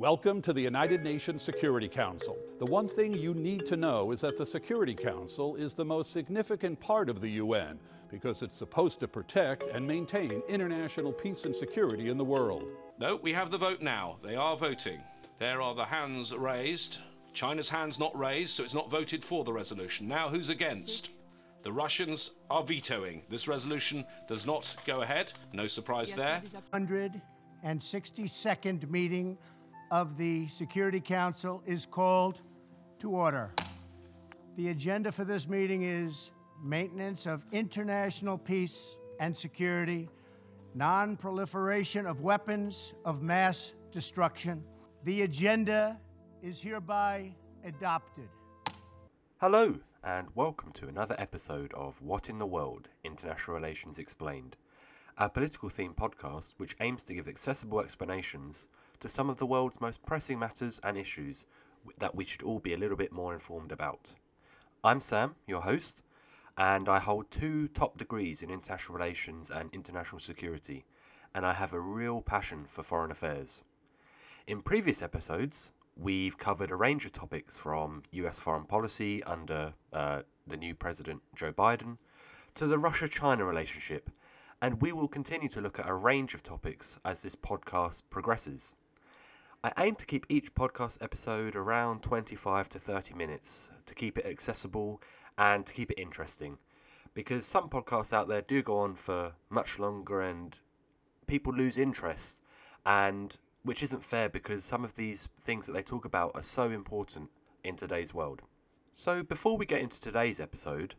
Welcome to the United Nations Security Council. The one thing you need to know is that the Security Council is the most significant part of the UN because it's supposed to protect and maintain international peace and security in the world. No, we have the vote now. They are voting. There are the hands raised. China's hands not raised, so it's not voted for the resolution. Now, who's against? The Russians are vetoing. This resolution does not go ahead. No surprise there. 162nd meeting of the Security Council is called to order. The agenda for this meeting is maintenance of international peace and security, non proliferation of weapons of mass destruction. The agenda is hereby adopted. Hello, and welcome to another episode of What in the World International Relations Explained, our political themed podcast which aims to give accessible explanations to some of the world's most pressing matters and issues that we should all be a little bit more informed about. I'm Sam, your host, and I hold two top degrees in international relations and international security, and I have a real passion for foreign affairs. In previous episodes, we've covered a range of topics from US foreign policy under uh, the new President Joe Biden to the Russia China relationship, and we will continue to look at a range of topics as this podcast progresses. I aim to keep each podcast episode around 25 to 30 minutes to keep it accessible and to keep it interesting. Because some podcasts out there do go on for much longer and people lose interest, and which isn't fair because some of these things that they talk about are so important in today's world. So, before we get into today's episode,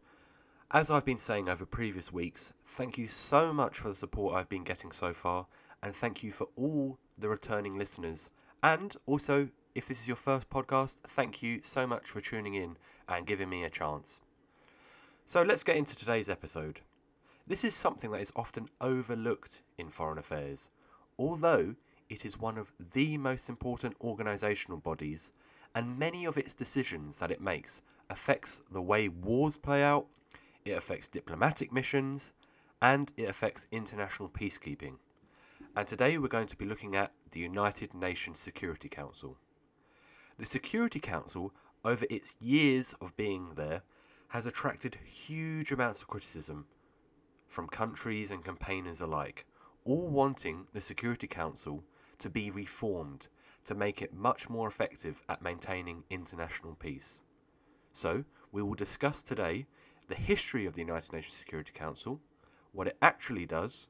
as I've been saying over previous weeks, thank you so much for the support I've been getting so far, and thank you for all the returning listeners and also, if this is your first podcast, thank you so much for tuning in and giving me a chance. So let's get into today's episode. This is something that is often overlooked in foreign affairs, although it is one of the most important organisational bodies, and many of its decisions that it makes affects the way wars play out, it affects diplomatic missions, and it affects international peacekeeping and today we're going to be looking at the United Nations Security Council. The Security Council, over its years of being there, has attracted huge amounts of criticism from countries and campaigners alike, all wanting the Security Council to be reformed to make it much more effective at maintaining international peace. So, we will discuss today the history of the United Nations Security Council, what it actually does,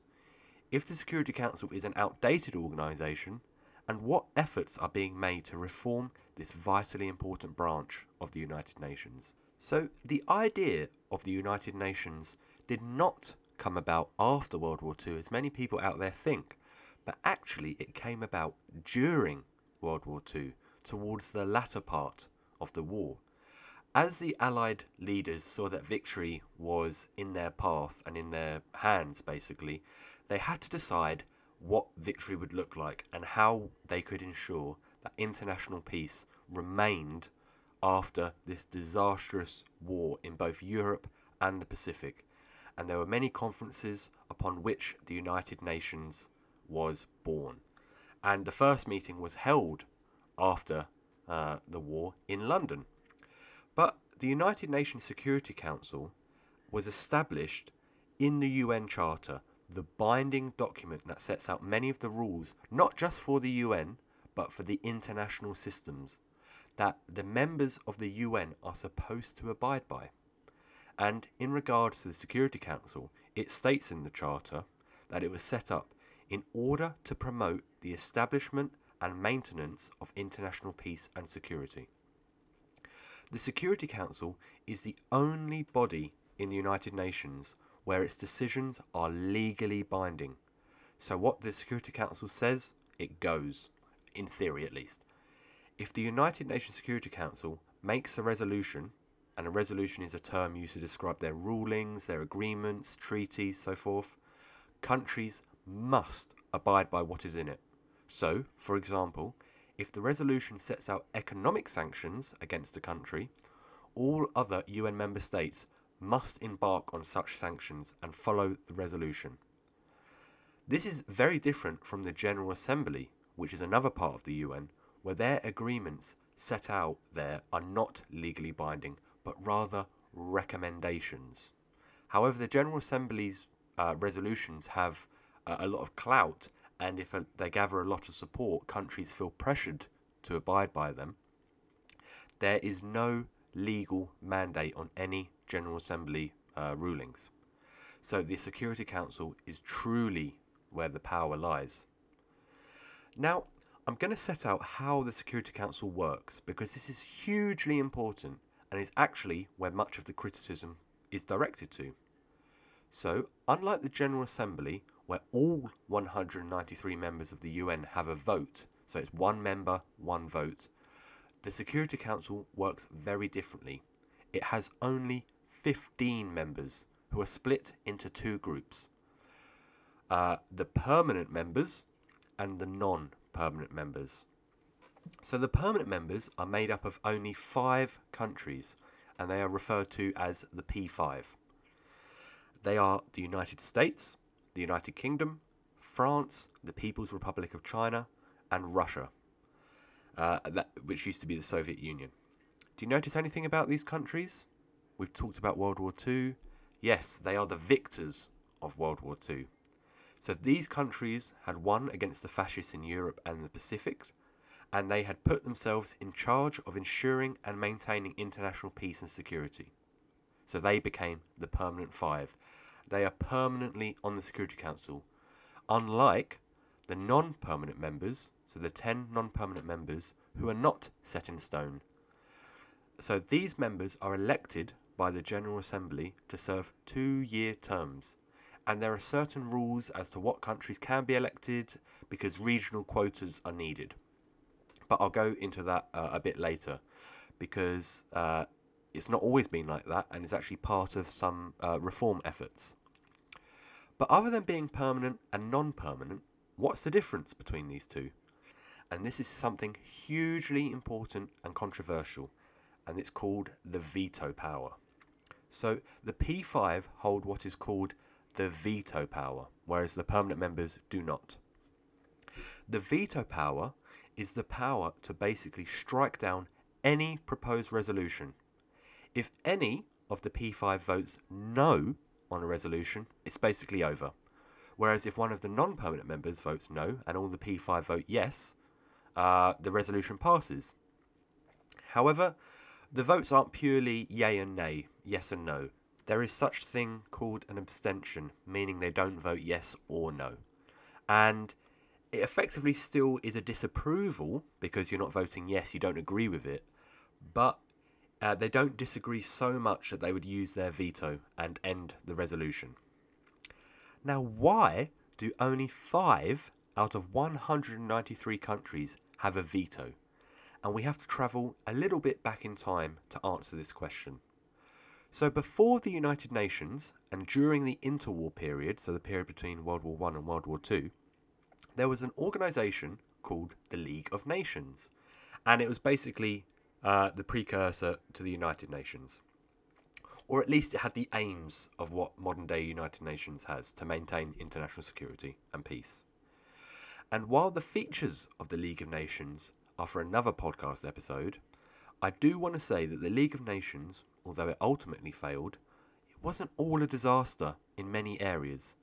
if the Security Council is an outdated organisation, and what efforts are being made to reform this vitally important branch of the United Nations. So, the idea of the United Nations did not come about after World War II, as many people out there think, but actually it came about during World War II, towards the latter part of the war. As the Allied leaders saw that victory was in their path and in their hands, basically, they had to decide what victory would look like and how they could ensure that international peace remained after this disastrous war in both Europe and the Pacific. And there were many conferences upon which the United Nations was born. And the first meeting was held after uh, the war in London. But the United Nations Security Council was established in the UN Charter the binding document that sets out many of the rules, not just for the UN, but for the international systems that the members of the UN are supposed to abide by. And in regards to the Security Council, it states in the Charter that it was set up in order to promote the establishment and maintenance of international peace and security. The Security Council is the only body in the United Nations where its decisions are legally binding. So, what the Security Council says, it goes, in theory at least. If the United Nations Security Council makes a resolution, and a resolution is a term used to describe their rulings, their agreements, treaties, so forth, countries must abide by what is in it. So, for example, if the resolution sets out economic sanctions against a country, all other UN member states must embark on such sanctions and follow the resolution. This is very different from the General Assembly, which is another part of the UN, where their agreements set out there are not legally binding, but rather recommendations. However, the General Assembly's uh, resolutions have uh, a lot of clout, and if uh, they gather a lot of support, countries feel pressured to abide by them. There is no legal mandate on any General Assembly uh, rulings. So the Security Council is truly where the power lies. Now, I'm going to set out how the Security Council works because this is hugely important and is actually where much of the criticism is directed to. So, unlike the General Assembly, where all 193 members of the UN have a vote, so it's one member, one vote, the Security Council works very differently. It has only 15 members who are split into two groups uh, the permanent members and the non permanent members. So the permanent members are made up of only five countries and they are referred to as the P5. They are the United States, the United Kingdom, France, the People's Republic of China, and Russia, uh, that, which used to be the Soviet Union. Do you notice anything about these countries? We've talked about World War II. Yes, they are the victors of World War II. So these countries had won against the fascists in Europe and the Pacific, and they had put themselves in charge of ensuring and maintaining international peace and security. So they became the permanent five. They are permanently on the Security Council, unlike the non permanent members, so the 10 non permanent members who are not set in stone. So these members are elected by the General Assembly to serve two year terms and there are certain rules as to what countries can be elected because regional quotas are needed. But I'll go into that uh, a bit later because uh, it's not always been like that and it's actually part of some uh, reform efforts. But other than being permanent and non permanent, what's the difference between these two? And this is something hugely important and controversial, and it's called the veto power. So the P5 hold what is called the veto power, whereas the permanent members do not. The veto power is the power to basically strike down any proposed resolution. If any of the P5 votes no on a resolution, it's basically over. Whereas if one of the non permanent members votes no and all the P5 vote yes, uh, the resolution passes. However, the votes aren't purely yay and nay, yes and no. There is such thing called an abstention, meaning they don't vote yes or no. And it effectively still is a disapproval because you're not voting yes, you don't agree with it, but uh, they don't disagree so much that they would use their veto and end the resolution. Now, why do only five out of 193 countries have a veto? And we have to travel a little bit back in time to answer this question. So before the United Nations and during the interwar period, so the period between World War One and World War Two, there was an organisation called the League of Nations, and it was basically uh, the precursor to the United Nations, or at least it had the aims of what modern day United Nations has to maintain international security and peace. And while the features of the League of Nations are for another podcast episode, I do want to say that the League of Nations although it ultimately failed, it wasn't all a disaster in many areas.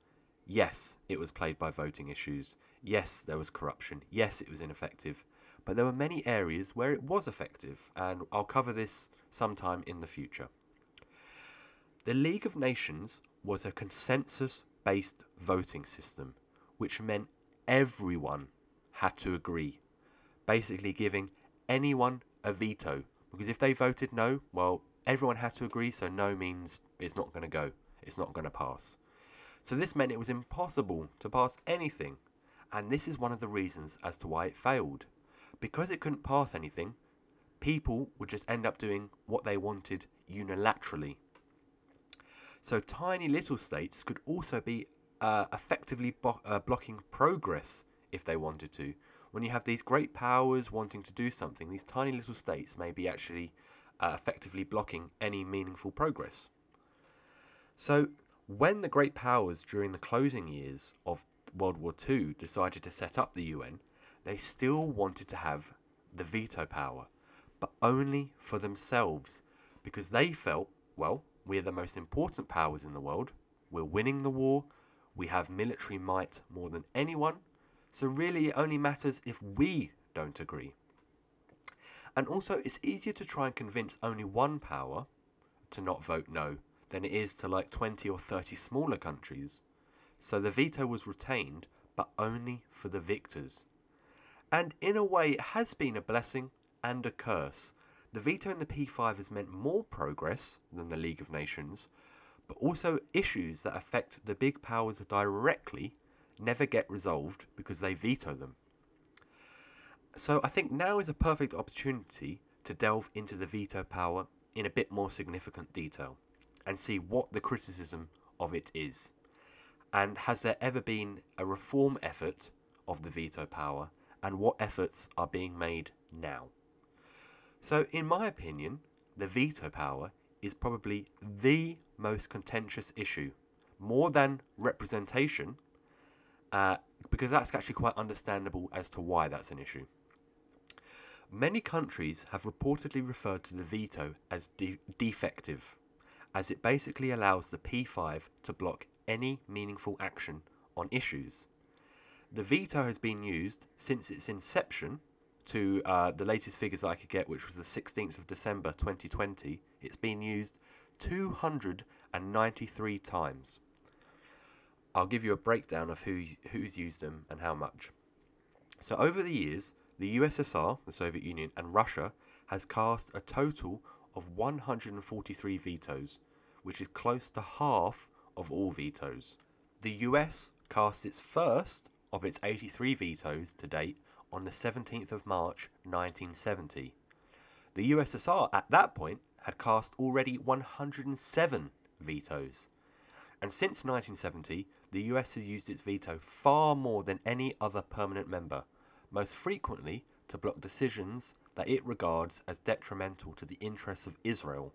Yes, it was plagued by voting issues. Yes, there was corruption. Yes, it was ineffective. But there were many areas where it was effective, and I'll cover this sometime in the future. The League of Nations was a consensus based voting system, which meant everyone had to agree, basically giving anyone a veto. Because if they voted no, well, Everyone had to agree, so no means it's not going to go. It's not going to pass. So this meant it was impossible to pass anything. And this is one of the reasons as to why it failed. Because it couldn't pass anything, people would just end up doing what they wanted unilaterally. So tiny little states could also be uh, effectively bo- uh, blocking progress if they wanted to. When you have these great powers wanting to do something, these tiny little states may be actually uh, effectively blocking any meaningful progress. So, when the great powers during the closing years of World War II decided to set up the UN, they still wanted to have the veto power, but only for themselves because they felt, well, we're the most important powers in the world, we're winning the war, we have military might more than anyone, so really it only matters if we don't agree. And also, it's easier to try and convince only one power to not vote no than it is to like 20 or 30 smaller countries. So the veto was retained, but only for the victors. And in a way, it has been a blessing and a curse. The veto in the P5 has meant more progress than the League of Nations, but also issues that affect the big powers directly never get resolved because they veto them. So I think now is a perfect opportunity to delve into the veto power in a bit more significant detail and see what the criticism of it is. And has there ever been a reform effort of the veto power and what efforts are being made now? So, in my opinion, the veto power is probably the most contentious issue, more than representation, uh, because that's actually quite understandable as to why that's an issue. Many countries have reportedly referred to the veto as de- defective, as it basically allows the P5 to block any meaningful action on issues. The veto has been used since its inception to uh, the latest figures I could get, which was the 16th of December 2020, it's been used 293 times. I'll give you a breakdown of who, who's used them and how much. So, over the years, the USSR, the Soviet Union, and Russia has cast a total of 143 vetoes, which is close to half of all vetoes. The US cast its first of its 83 vetoes to date on the 17th of March 1970. The USSR at that point had cast already 107 vetoes. And since 1970, the US has used its veto far more than any other permanent member, most frequently to block decisions that it regards as detrimental to the interests of Israel.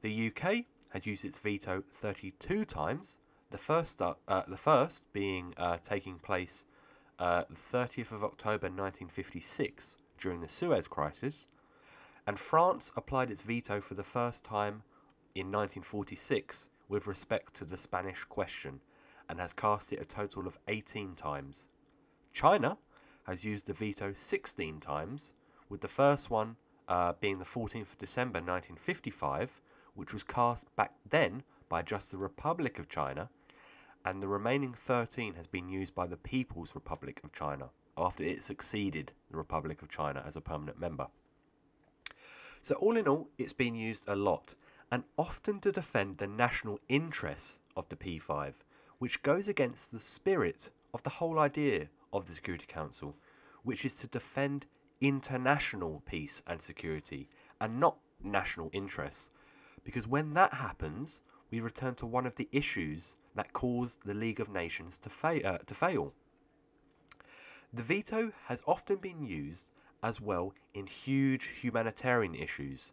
The UK has used its veto 32 times, the first, uh, the first being uh, taking place uh, 30th of October 1956 during the Suez Crisis, and France applied its veto for the first time in 1946 with respect to the Spanish question and has cast it a total of 18 times. China has used the veto 16 times, with the first one uh, being the 14th of December 1955, which was cast back then by just the Republic of China and the remaining 13 has been used by the People's Republic of China after it succeeded the Republic of China as a permanent member. So, all in all, it's been used a lot and often to defend the national interests of the P5, which goes against the spirit of the whole idea of the Security Council, which is to defend international peace and security and not national interests. Because when that happens, we return to one of the issues that caused the League of Nations to, fa- uh, to fail. The veto has often been used as well in huge humanitarian issues,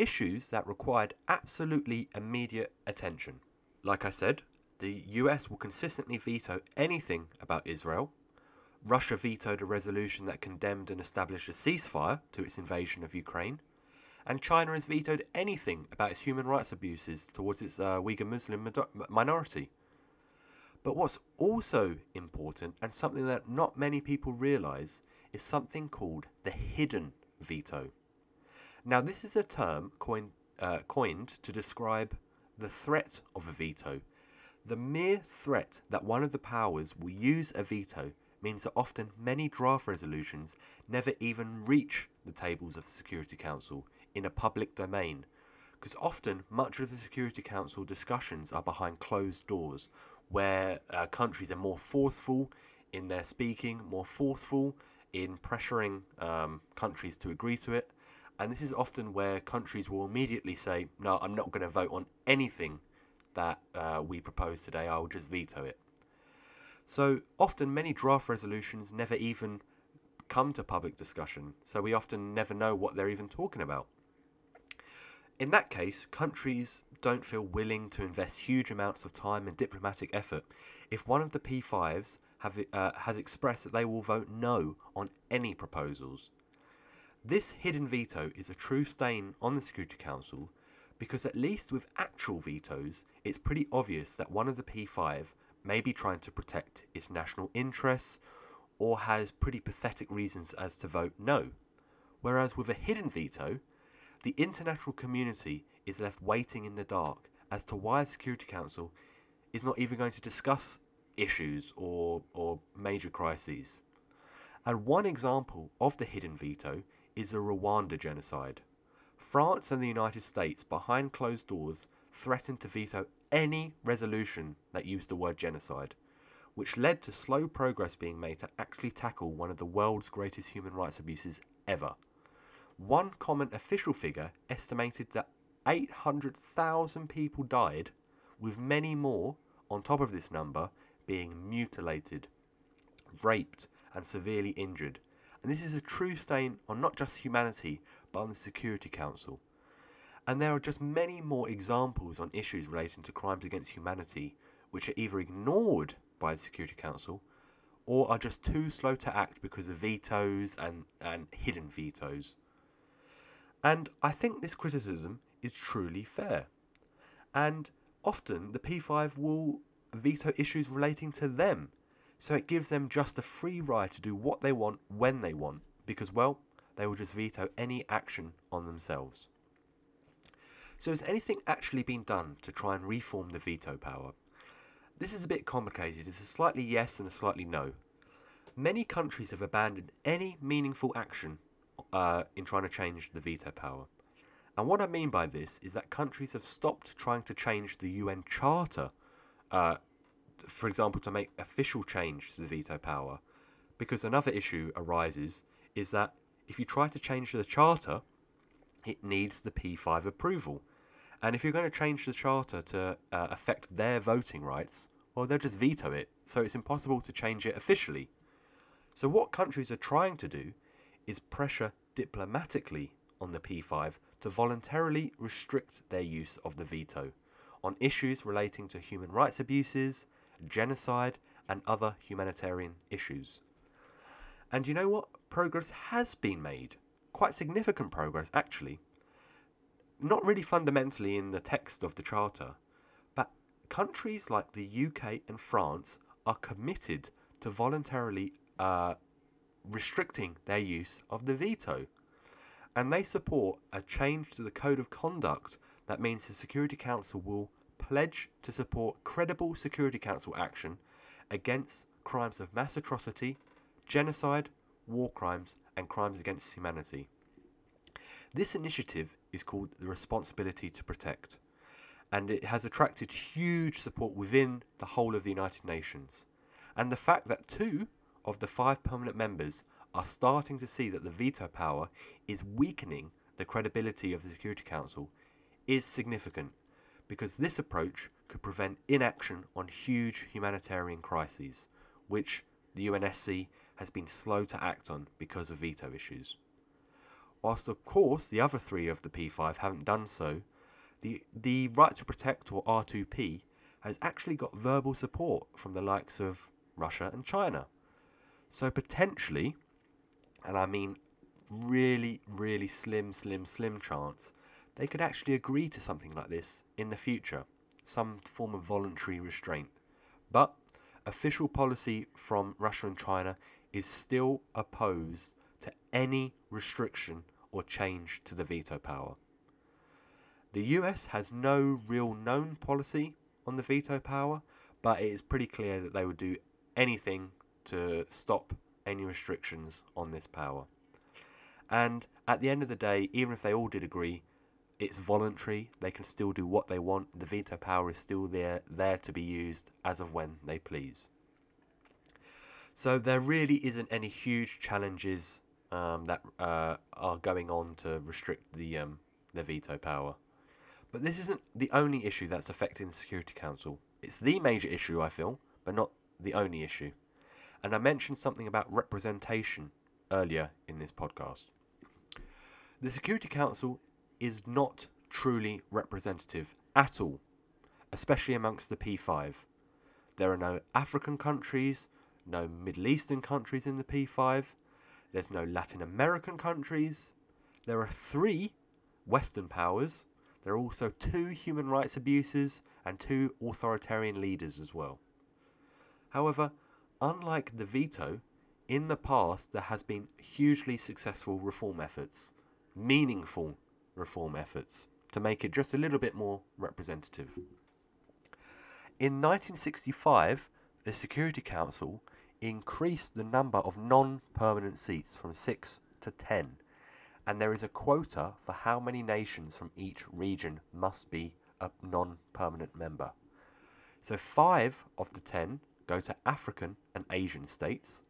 issues that required absolutely immediate attention. Like I said, the US will consistently veto anything about Israel. Russia vetoed a resolution that condemned and established a ceasefire to its invasion of Ukraine and China has vetoed anything about its human rights abuses towards its uh, Uyghur Muslim minority. But what's also important, and something that not many people realise, is something called the hidden veto. Now, this is a term coined, uh, coined to describe the threat of a veto. The mere threat that one of the powers will use a veto means that often many draft resolutions never even reach the tables of the Security Council in a public domain. Because often, much of the Security Council discussions are behind closed doors, where uh, countries are more forceful in their speaking, more forceful in pressuring um, countries to agree to it. And this is often where countries will immediately say, No, I'm not going to vote on anything that uh, we propose today, I will just veto it. So often, many draft resolutions never even come to public discussion, so we often never know what they're even talking about. In that case, countries don't feel willing to invest huge amounts of time and diplomatic effort if one of the P5s have, uh, has expressed that they will vote no on any proposals. This hidden veto is a true stain on the Security Council because, at least with actual vetoes, it's pretty obvious that one of the P5 may be trying to protect its national interests or has pretty pathetic reasons as to vote no. Whereas with a hidden veto, the international community is left waiting in the dark as to why the Security Council is not even going to discuss issues or, or major crises. And one example of the hidden veto is the Rwanda genocide. France and the United States, behind closed doors, threatened to veto any resolution that used the word genocide, which led to slow progress being made to actually tackle one of the world's greatest human rights abuses ever. One common official figure estimated that 800,000 people died, with many more on top of this number being mutilated, raped, and severely injured. And this is a true stain on not just humanity, but on the Security Council. And there are just many more examples on issues relating to crimes against humanity which are either ignored by the Security Council or are just too slow to act because of vetoes and, and hidden vetoes. And I think this criticism is truly fair. And often the P5 will veto issues relating to them, so it gives them just a free ride to do what they want when they want, because, well, they will just veto any action on themselves. So, has anything actually been done to try and reform the veto power? This is a bit complicated. It's a slightly yes and a slightly no. Many countries have abandoned any meaningful action uh, in trying to change the veto power. And what I mean by this is that countries have stopped trying to change the UN Charter, uh, for example, to make official change to the veto power. Because another issue arises is that if you try to change the Charter, it needs the P5 approval. And if you're going to change the Charter to uh, affect their voting rights, well, they'll just veto it. So it's impossible to change it officially. So, what countries are trying to do is pressure diplomatically on the P5 to voluntarily restrict their use of the veto on issues relating to human rights abuses, genocide, and other humanitarian issues. And you know what? Progress has been made. Quite significant progress, actually. Not really fundamentally in the text of the Charter, but countries like the UK and France are committed to voluntarily uh, restricting their use of the veto. And they support a change to the Code of Conduct that means the Security Council will pledge to support credible Security Council action against crimes of mass atrocity, genocide, war crimes, and crimes against humanity. This initiative is called the Responsibility to Protect, and it has attracted huge support within the whole of the United Nations. And the fact that two of the five permanent members are starting to see that the veto power is weakening the credibility of the Security Council is significant because this approach could prevent inaction on huge humanitarian crises, which the UNSC has been slow to act on because of veto issues. Whilst, of course, the other three of the P5 haven't done so, the, the Right to Protect, or R2P, has actually got verbal support from the likes of Russia and China. So potentially, and I mean really, really slim, slim, slim chance, they could actually agree to something like this in the future, some form of voluntary restraint. But official policy from Russia and China is still opposed to any restriction or change to the veto power. The US has no real known policy on the veto power, but it is pretty clear that they would do anything to stop any restrictions on this power. And at the end of the day, even if they all did agree, it's voluntary. They can still do what they want. The veto power is still there, there to be used as of when they please. So there really isn't any huge challenges um, that uh, are going on to restrict the um, the veto power. But this isn't the only issue that's affecting the Security Council. It's the major issue, I feel, but not the only issue. And I mentioned something about representation earlier in this podcast. The Security Council is not truly representative at all, especially amongst the P5. There are no African countries, no Middle Eastern countries in the P5, there's no Latin American countries, there are three Western powers. There are also two human rights abuses and two authoritarian leaders as well. However, unlike the veto, in the past there has been hugely successful reform efforts, meaningful reform efforts, to make it just a little bit more representative. In 1965, the Security Council increased the number of non permanent seats from 6 to 10, and there is a quota for how many nations from each region must be a non permanent member. So, five of the 10 go to African and Asian states,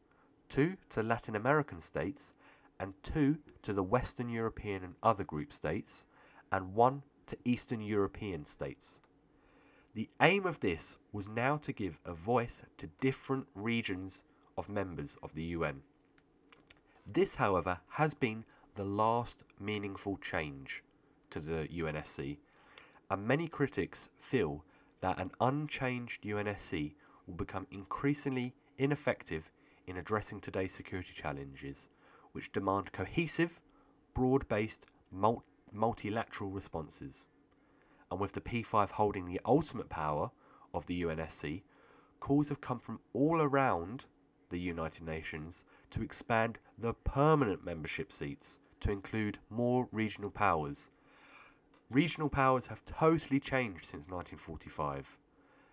two to Latin American states, and two to the Western European and other group states, and one to Eastern European states. The aim of this was now to give a voice to different regions of members of the UN. This, however, has been the last meaningful change to the UNSC, and many critics feel that an unchanged UNSC will become increasingly ineffective in addressing today's security challenges, which demand cohesive, broad based, multilateral responses and with the P5 holding the ultimate power of the UNSC, calls have come from all around the United Nations to expand the permanent membership seats to include more regional powers. Regional powers have totally changed since 1945,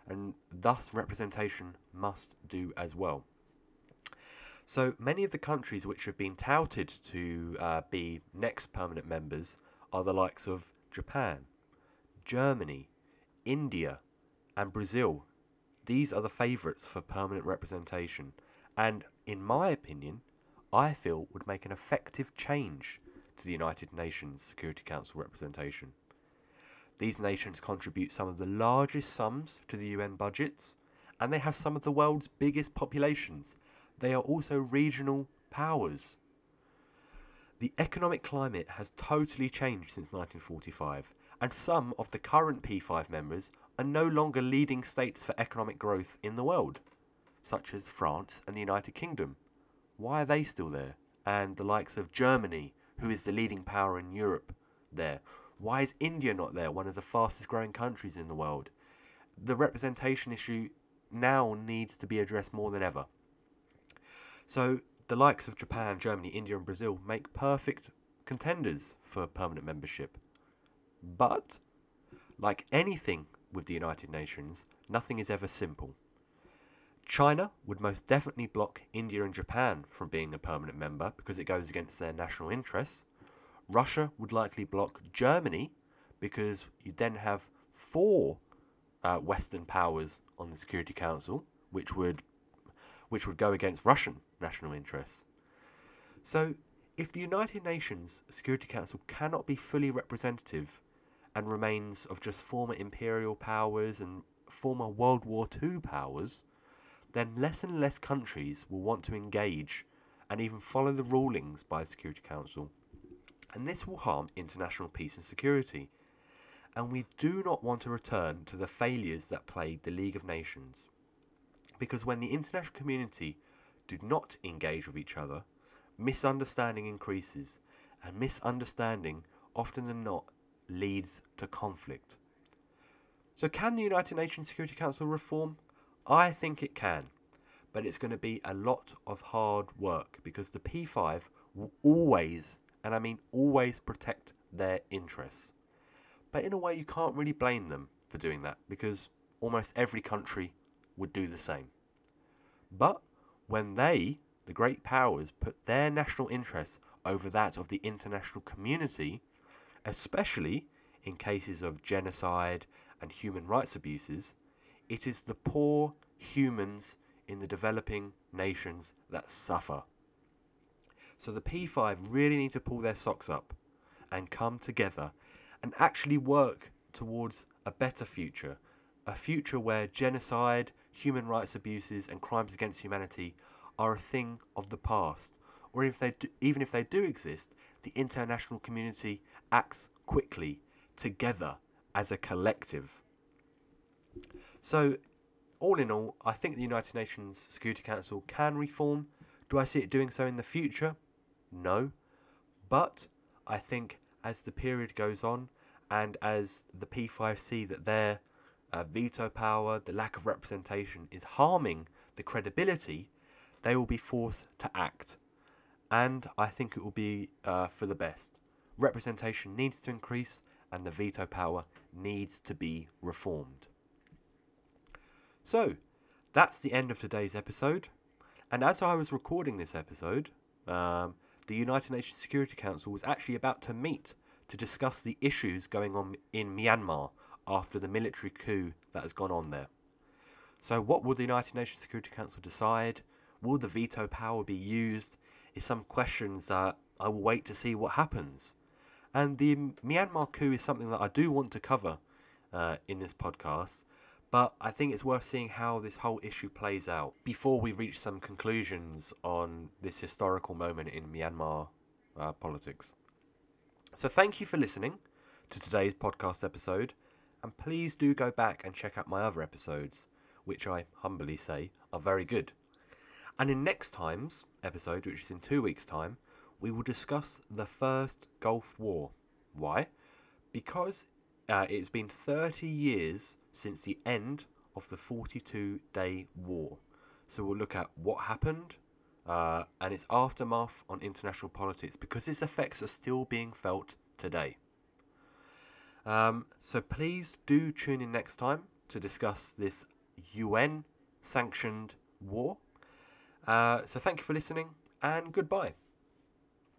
and thus representation must do as well. So many of the countries which have been touted to uh, be next permanent members are the likes of Japan, Germany, India, and Brazil. These are the favourites for permanent representation, and in my opinion, I feel would make an effective change to the United Nations Security Council representation. These nations contribute some of the largest sums to the UN budgets, and they have some of the world's biggest populations. They are also regional powers. The economic climate has totally changed since 1945, and some of the current P5 members are no longer leading states for economic growth in the world, such as France and the United Kingdom. Why are they still there? And the likes of Germany, who is the leading power in Europe, there. Why is India not there, one of the fastest growing countries in the world? The representation issue now needs to be addressed more than ever. So, the likes of Japan, Germany, India, and Brazil make perfect contenders for permanent membership. But, like anything with the United Nations, nothing is ever simple. China would most definitely block India and Japan from being a permanent member because it goes against their national interests. Russia would likely block Germany because you then have four uh, Western powers on the Security Council, which would which would go against Russian national interests. So, if the United Nations Security Council cannot be fully representative and remains of just former imperial powers and former World War II powers, then less and less countries will want to engage and even follow the rulings by the Security Council. And this will harm international peace and security. And we do not want to return to the failures that plagued the League of Nations. Because when the international community do not engage with each other, misunderstanding increases, and misunderstanding often than not leads to conflict. So, can the United Nations Security Council reform? I think it can, but it's going to be a lot of hard work because the P5 will always, and I mean always, protect their interests. But in a way, you can't really blame them for doing that because almost every country would do the same. But when they, the great powers, put their national interests over that of the international community, especially in cases of genocide and human rights abuses, it is the poor humans in the developing nations that suffer. So the P5 really need to pull their socks up and come together and actually work towards a better future, a future where genocide, human rights abuses, and crimes against humanity are a thing of the past, or if they do, even if they do exist, the international community acts quickly, together, as a collective. So, all in all, I think the United Nations Security Council can reform. Do I see it doing so in the future? No. But I think as the period goes on and as the P5 see that their uh, veto power, the lack of representation is harming the credibility, they will be forced to act. And I think it will be uh, for the best. Representation needs to increase and the veto power needs to be reformed. So, that's the end of today's episode. And as I was recording this episode, um, the United Nations Security Council was actually about to meet to discuss the issues going on in Myanmar after the military coup that has gone on there. So, what will the United Nations Security Council decide? Will the veto power be used? Is some questions that I will wait to see what happens. And the Myanmar coup is something that I do want to cover uh, in this podcast, but I think it's worth seeing how this whole issue plays out before we reach some conclusions on this historical moment in Myanmar uh, politics. So, thank you for listening to today's podcast episode, and please do go back and check out my other episodes, which I humbly say are very good. And in next time's episode, which is in two weeks' time, we will discuss the first Gulf War. Why? Because uh, it's been 30 years since the end of the 42 day war. So we'll look at what happened uh, and its aftermath on international politics because its effects are still being felt today. Um, so please do tune in next time to discuss this UN sanctioned war. Uh, so thank you for listening and goodbye.